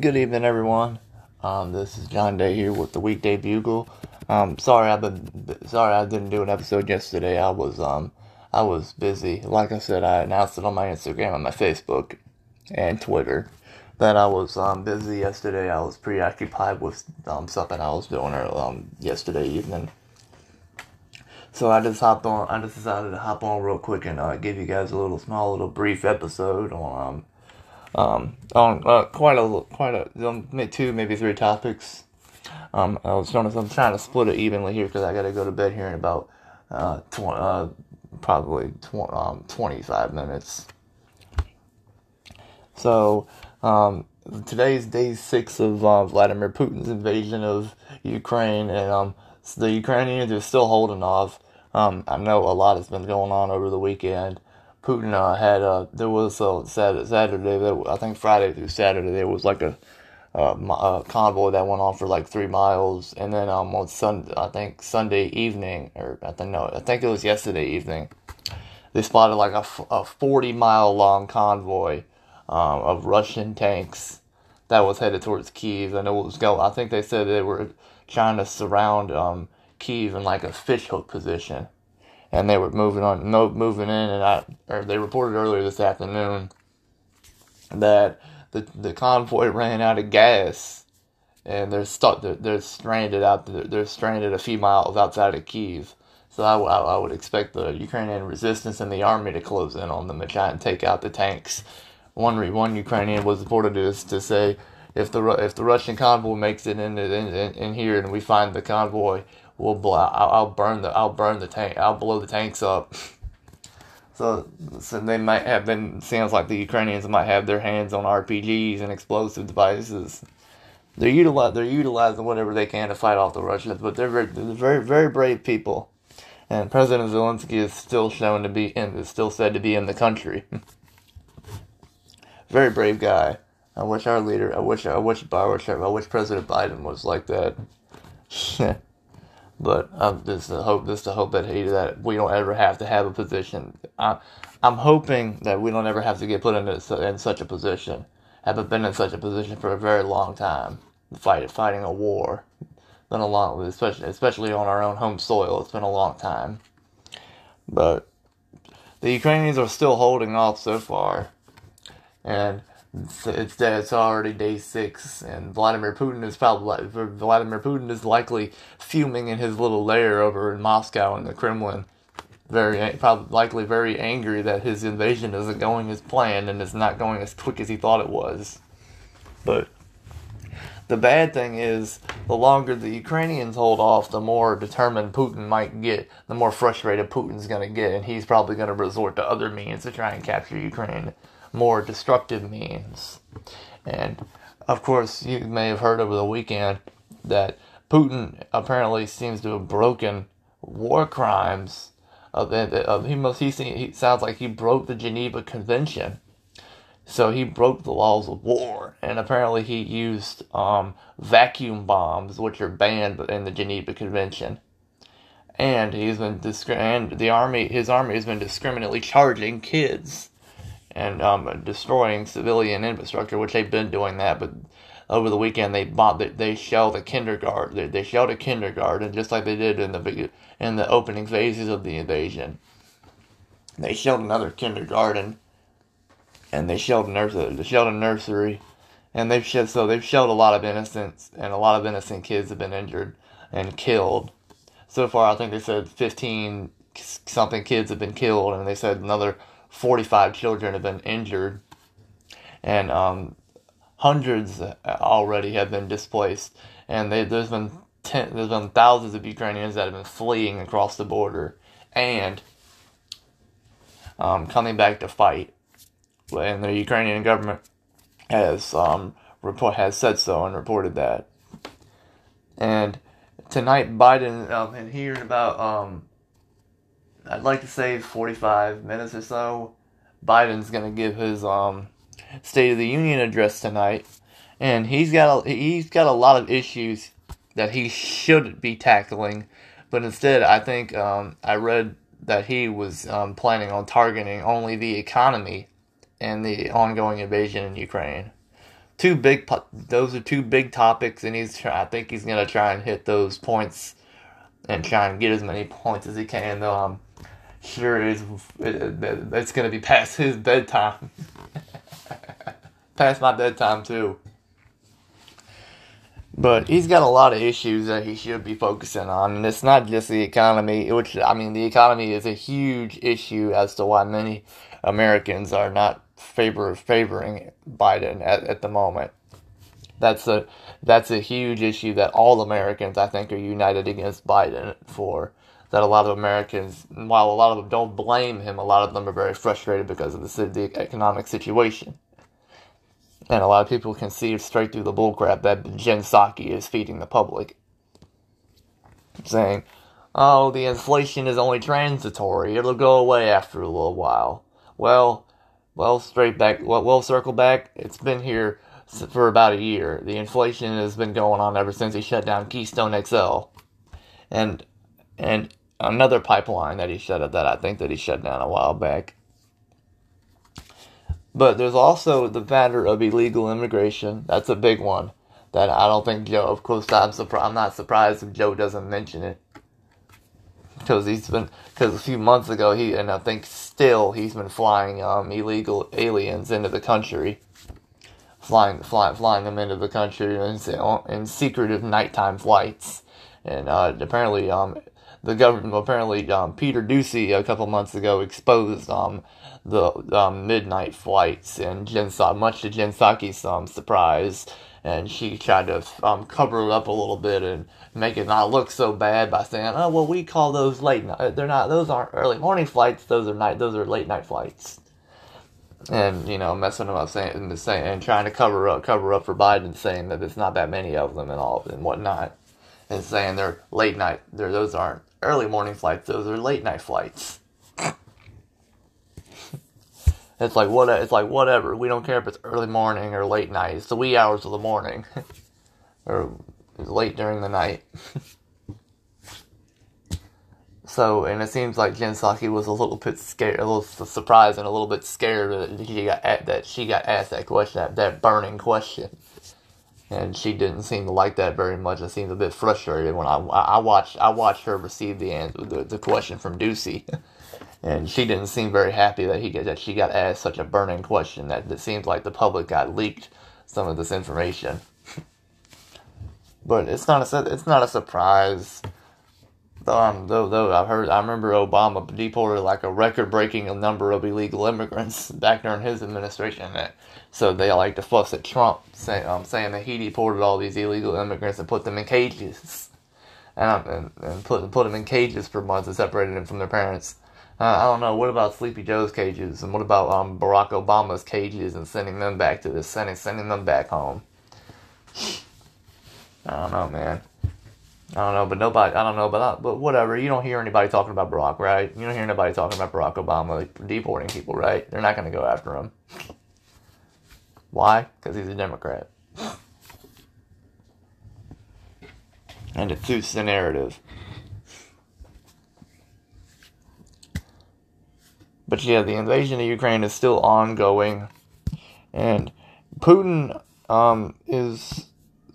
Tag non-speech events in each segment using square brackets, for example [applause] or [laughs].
Good evening, everyone. Um, this is John Day here with the Weekday Bugle. Um, sorry, I've been sorry I didn't do an episode yesterday. I was um I was busy. Like I said, I announced it on my Instagram on my Facebook and Twitter that I was um busy yesterday. I was preoccupied with um something I was doing um yesterday evening. So I just hopped on. I just decided to hop on real quick and uh, give you guys a little small, little brief episode on um on uh, quite a quite a um, two maybe three topics. Um, I was to I'm trying to split it evenly here because I got to go to bed here in about uh, tw- uh probably tw- um, 25 minutes. So um, today's day six of uh, Vladimir Putin's invasion of Ukraine, and um, the Ukrainians are still holding off. Um, I know a lot has been going on over the weekend. Putin uh, had uh, there was a Saturday, Saturday I think Friday through Saturday there was like a, uh, a convoy that went on for like three miles, and then um, on Sunday I think Sunday evening or I think no I think it was yesterday evening they spotted like a, a forty mile long convoy um, of Russian tanks that was headed towards Kiev, and it was go. I think they said they were trying to surround um, Kiev in like a fishhook position and they were moving on, no moving in, and I, or they reported earlier this afternoon that the the convoy ran out of gas, and they're stuck. They're, they're stranded out. They're, they're stranded a few miles outside of Kiev. So I, I, I would expect the Ukrainian resistance and the army to close in on them and try and take out the tanks. One one Ukrainian was reported to, to say if the if the Russian convoy makes it in, in, in here and we find the convoy, we'll blow. I'll, I'll burn the. I'll burn the tank. I'll blow the tanks up. [laughs] So, so they might have been. Sounds like the Ukrainians might have their hands on RPGs and explosive devices. They're utilize, They're utilizing whatever they can to fight off the Russians, but they're very, they're very, very brave people. And President Zelensky is still shown to be in. Is still said to be in the country. [laughs] very brave guy. I wish our leader. I wish. I wish. I wish. I wish President Biden was like that. [laughs] But um, this the hope. This the hope that that we don't ever have to have a position. I, I'm hoping that we don't ever have to get put in, in such a position. Haven't been in such a position for a very long time. Fight, fighting a war. Been a long, especially especially on our own home soil. It's been a long time. But the Ukrainians are still holding off so far, and it's, it's it's already day six, and Vladimir Putin is probably Vladimir Putin is likely fuming in his little lair over in Moscow in the Kremlin, very probably likely very angry that his invasion isn't going as planned and it's not going as quick as he thought it was. But the bad thing is, the longer the Ukrainians hold off, the more determined Putin might get, the more frustrated Putin's going to get, and he's probably going to resort to other means to try and capture Ukraine more destructive means. And of course, you may have heard over the weekend that Putin apparently seems to have broken war crimes. Of, of he must he, he sounds like he broke the Geneva Convention. So he broke the laws of war, and apparently he used um, vacuum bombs, which are banned in the Geneva Convention. And he's been disc- and the army, his army has been discriminately charging kids and um, destroying civilian infrastructure, which they've been doing that. But over the weekend, they bought they, they shelled a kindergarten. They, they shelled a kindergarten just like they did in the in the opening phases of the invasion. They shelled another kindergarten, and they shelled a nursery. They shelled a nursery, and they've shelled so they've shelled a lot of innocents, and a lot of innocent kids have been injured and killed. So far, I think they said fifteen something kids have been killed, and they said another 45 children have been injured, and um, hundreds already have been displaced. And they, there's been ten, there's been thousands of Ukrainians that have been fleeing across the border and um, coming back to fight. And the Ukrainian government has um, report has said so and reported that. And tonight, Biden um, and hearing about um, I'd like to say 45 minutes or so. Biden's gonna give his um, State of the Union address tonight, and he's got a, he's got a lot of issues that he should be tackling, but instead, I think um, I read that he was um, planning on targeting only the economy and the ongoing invasion in Ukraine. two big. Those are two big topics, and he's. I think he's gonna try and hit those points, and try and get as many points as he can. Though I'm sure is. It, it, it's gonna be past his bedtime. past my bedtime too. But he's got a lot of issues that he should be focusing on, and it's not just the economy. Which I mean, the economy is a huge issue as to why many Americans are not favor favoring Biden at, at the moment. That's a that's a huge issue that all Americans I think are united against Biden for. That a lot of Americans, while a lot of them don't blame him, a lot of them are very frustrated because of the, the economic situation. And a lot of people can see straight through the bullcrap that Jen Psaki is feeding the public. Saying, oh, the inflation is only transitory. It'll go away after a little while. Well, well, straight back, well, we'll circle back. It's been here for about a year. The inflation has been going on ever since he shut down Keystone XL. And, and another pipeline that he shut up that I think that he shut down a while back. But there's also the matter of illegal immigration. That's a big one that I don't think Joe. Of course, I'm surprised. I'm not surprised if Joe doesn't mention it because he's been because a few months ago he and I think still he's been flying um, illegal aliens into the country, flying flying flying them into the country in, in secretive nighttime flights, and uh, apparently um, the government apparently um, Peter Doocy a couple months ago exposed um, the um, midnight flights, and Jen saw much to Jen Psaki's um, surprise, and she tried to um, cover it up a little bit and make it not look so bad by saying, "Oh, well, we call those late night. They're not. Those aren't early morning flights. Those are night. Those are late night flights." And you know, messing them up, saying and saying and trying to cover up, cover up for Biden, saying that it's not that many of them and all and whatnot, and saying they're late night. They're those aren't early morning flights. Those are late night flights. [laughs] It's like what it's like whatever. We don't care if it's early morning or late night. It's the wee hours of the morning, [laughs] or late during the night. [laughs] so, and it seems like Jen Psaki was a little bit scared, a little surprised, and a little bit scared that she got that she got asked that question, that, that burning question, and she didn't seem to like that very much. It seemed a bit frustrated when I I watched I watched her receive the answer, the, the question from Doocy. [laughs] and she didn't seem very happy that he that she got asked such a burning question that it seems like the public got leaked some of this information. [laughs] but it's not a it's not a surprise. Though, though, I've heard, I remember Obama deported like a record-breaking number of illegal immigrants [laughs] back during his administration. So they like to fuss at Trump, say, um, saying that he deported all these illegal immigrants and put them in cages, and, um, and, and put put them in cages for months and separated them from their parents. Uh, I don't know. What about Sleepy Joe's cages, and what about um, Barack Obama's cages, and sending them back to the Senate, sending them back home? I don't know, man. I don't know, but nobody. I don't know, but but whatever. You don't hear anybody talking about Barack, right? You don't hear anybody talking about Barack Obama like, deporting people, right? They're not going to go after him. Why? Because he's a Democrat, and it suits the narrative. But yeah, the invasion of Ukraine is still ongoing, and Putin um, is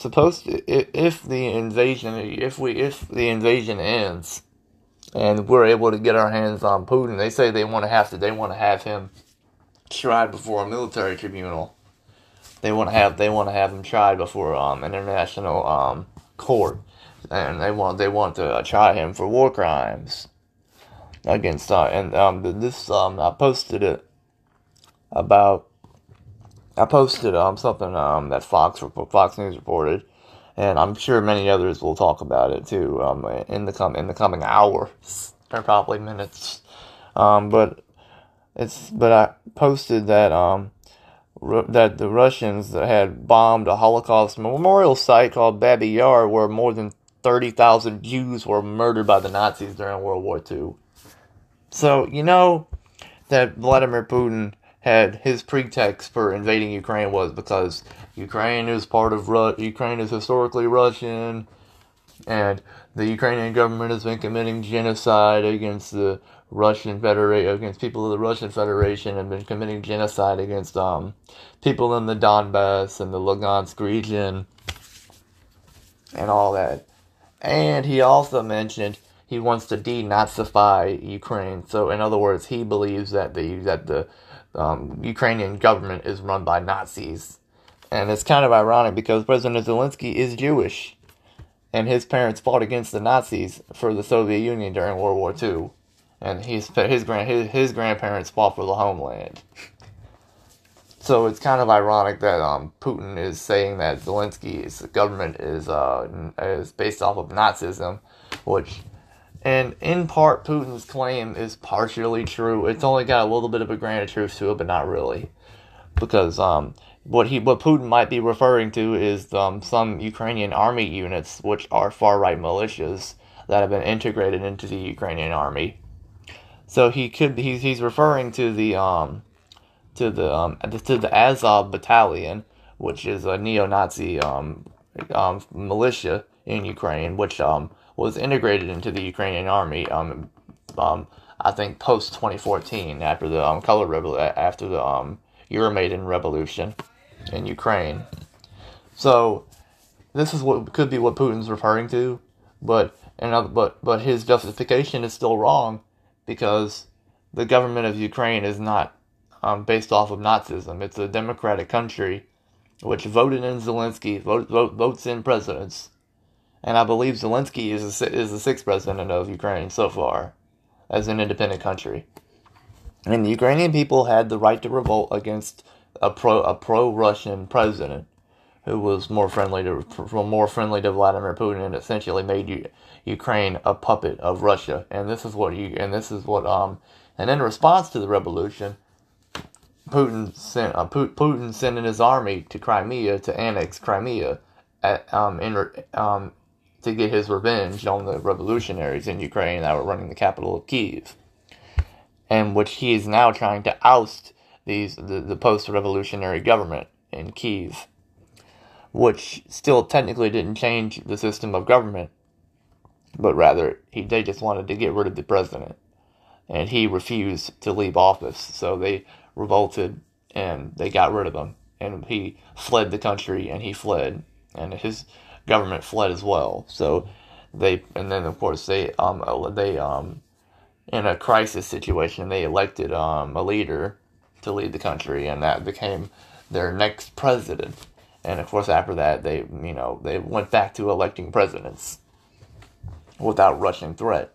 supposed to if the invasion if we if the invasion ends and we're able to get our hands on Putin, they say they want to have to they want to have him tried before a military tribunal. They want to have they want to have him tried before um international um court, and they want they want to uh, try him for war crimes against uh, and um this um I posted it about I posted um something um that Fox Fox News reported, and I'm sure many others will talk about it too um in the com in the coming hours or probably minutes, um but it's but I posted that um that the Russians had bombed a Holocaust memorial site called Babi Yar where more than 30,000 Jews were murdered by the Nazis during World War II. So, you know that Vladimir Putin had his pretext for invading Ukraine was because Ukraine is part of Ru- Ukraine is historically Russian and the Ukrainian government has been committing genocide against the Russian Federation, against people of the Russian Federation, and been committing genocide against um, people in the Donbass and the Lugansk region, and all that. And he also mentioned he wants to denazify Ukraine. So, in other words, he believes that the that the um, Ukrainian government is run by Nazis, and it's kind of ironic because President Zelensky is Jewish. And his parents fought against the Nazis for the Soviet Union during World War II, and his his grand his, his grandparents fought for the homeland. So it's kind of ironic that um, Putin is saying that Zelensky's government is uh, is based off of Nazism, which, and in part, Putin's claim is partially true. It's only got a little bit of a grain of truth to it, but not really, because um, what he what Putin might be referring to is um, some Ukrainian army units, which are far right militias that have been integrated into the Ukrainian army. So he could he's he's referring to the um to the um to the Azov battalion, which is a neo-Nazi um, um militia in Ukraine, which um was integrated into the Ukrainian army um um I think post 2014 after the um color rebel after the um Euromaidan revolution in Ukraine. So this is what could be what Putin's referring to, but and but but his justification is still wrong because the government of Ukraine is not um, based off of Nazism. It's a democratic country which voted in Zelensky, vote, vote, votes in presidents, and I believe Zelensky is a, is the sixth president of Ukraine so far as an independent country. And the Ukrainian people had the right to revolt against a pro a pro Russian president who was more friendly to more friendly to Vladimir Putin and essentially made U- Ukraine a puppet of Russia. And this is what you and this is what um and in response to the revolution, Putin sent uh, Putin sending his army to Crimea to annex Crimea at, um in um to get his revenge on the revolutionaries in Ukraine that were running the capital of Kiev, and which he is now trying to oust these the, the post-revolutionary government in Kiev, which still technically didn't change the system of government, but rather he they just wanted to get rid of the president, and he refused to leave office, so they revolted and they got rid of him, and he fled the country and he fled, and his government fled as well. So they and then of course they um they um in a crisis situation they elected um a leader to lead the country, and that became their next president. And of course, after that, they you know they went back to electing presidents without Russian threat,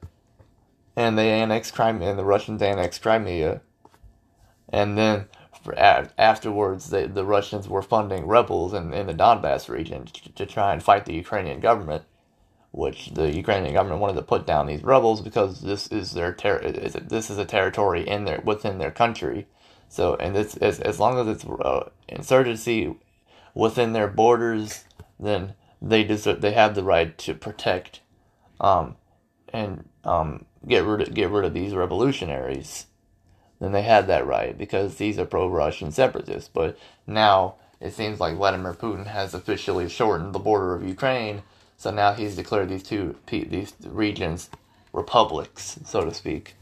and they annexed Crimea, and the Russians annexed Crimea, and then afterwards, they, the Russians were funding rebels in, in the Donbass region to, to try and fight the Ukrainian government which the Ukrainian government wanted to put down these rebels because this is their ter- this is a territory in their within their country, so, and as, as long as it's uh, insurgency within their borders, then they deserve, they have the right to protect, um, and um, get rid of, get rid of these revolutionaries. Then they had that right because these are pro-Russian separatists. But now it seems like Vladimir Putin has officially shortened the border of Ukraine, so now he's declared these two these regions republics, so to speak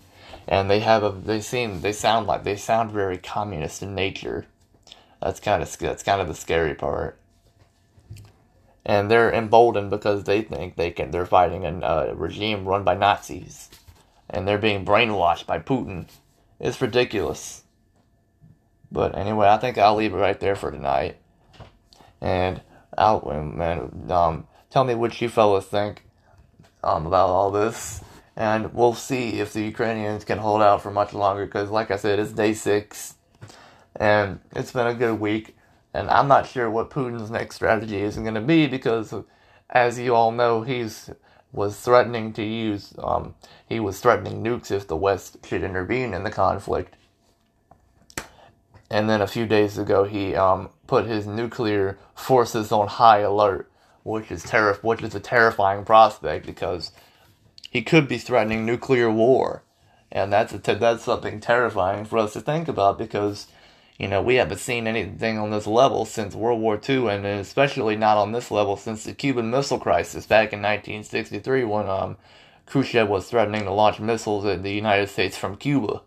and they have a they seem they sound like they sound very communist in nature. That's kind of that's kind of the scary part. And they're emboldened because they think they can they're fighting a uh, regime run by Nazis, and they're being brainwashed by Putin. It's ridiculous. But anyway, I think I'll leave it right there for tonight. And I'll man, um, tell me what you fellas think um, about all this and we'll see if the Ukrainians can hold out for much longer. Because, like I said, it's day six, and it's been a good week. And I'm not sure what Putin's next strategy is going to be because, as you all know, he's was threatening to use um, he was threatening nukes if the West should intervene in the conflict. And then a few days ago, he um, put his nuclear forces on high alert, which is terri- which is a terrifying prospect because he could be threatening nuclear war. And that's, a, that's something terrifying for us to think about because, you know, we haven't seen anything on this level since World War II, and especially not on this level since the Cuban Missile Crisis back in 1963 when um, Khrushchev was threatening to launch missiles at the United States from Cuba.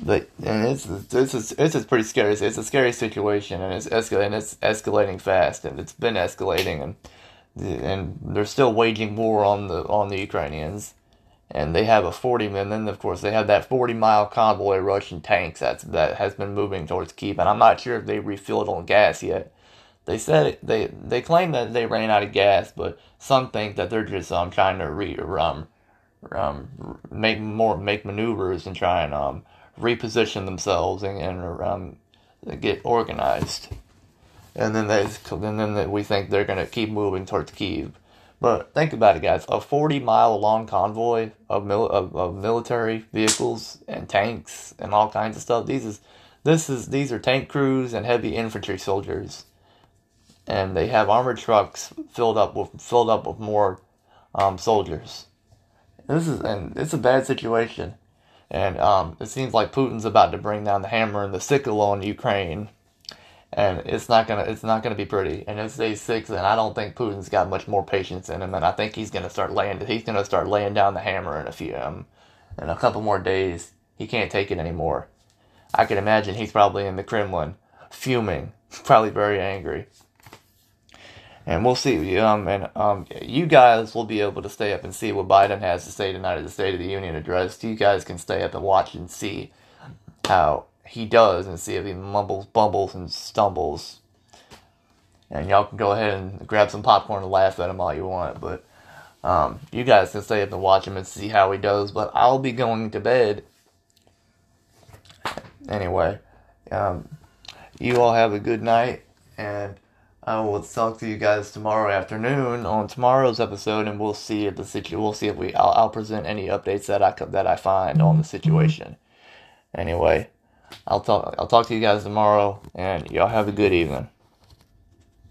But and it's it's it's, it's a pretty scary. It's a scary situation, and it's escalating. It's escalating fast, and it's been escalating, and and they're still waging war on the on the Ukrainians and they have a 40 and then of course they have that 40 mile convoy of Russian tanks that's that has been moving towards Kiev and I'm not sure if they refilled on gas yet. They said they they claim that they ran out of gas, but some think that they're just um trying to re um, um make more make maneuvers and try and um reposition themselves and, and um get organized. And then they and then we think they're gonna keep moving towards Kiev. But think about it, guys. A 40 mile long convoy of, mil- of, of military vehicles and tanks and all kinds of stuff. These is this is these are tank crews and heavy infantry soldiers, and they have armored trucks filled up with filled up with more um, soldiers. This is and it's a bad situation, and um, it seems like Putin's about to bring down the hammer and the sickle on Ukraine and it's not gonna it's not gonna be pretty. And it's day six, and I don't think Putin's got much more patience in him, and I think he's gonna start laying he's gonna start laying down the hammer in a few um in a couple more days. He can't take it anymore. I can imagine he's probably in the Kremlin, fuming, [laughs] probably very angry. And we'll see. Um, and um, you guys will be able to stay up and see what Biden has to say tonight at the State of the Union address. You guys can stay up and watch and see how he does and see if he mumbles, bumbles, and stumbles. And y'all can go ahead and grab some popcorn and laugh at him all you want, but um, you guys can stay up and watch him and see how he does. But I'll be going to bed anyway. Um, you all have a good night, and I will talk to you guys tomorrow afternoon on tomorrow's episode, and we'll see if the situ- we'll see if we I'll, I'll present any updates that I that I find on the situation. Anyway. I'll talk I'll talk to you guys tomorrow and y'all have a good evening.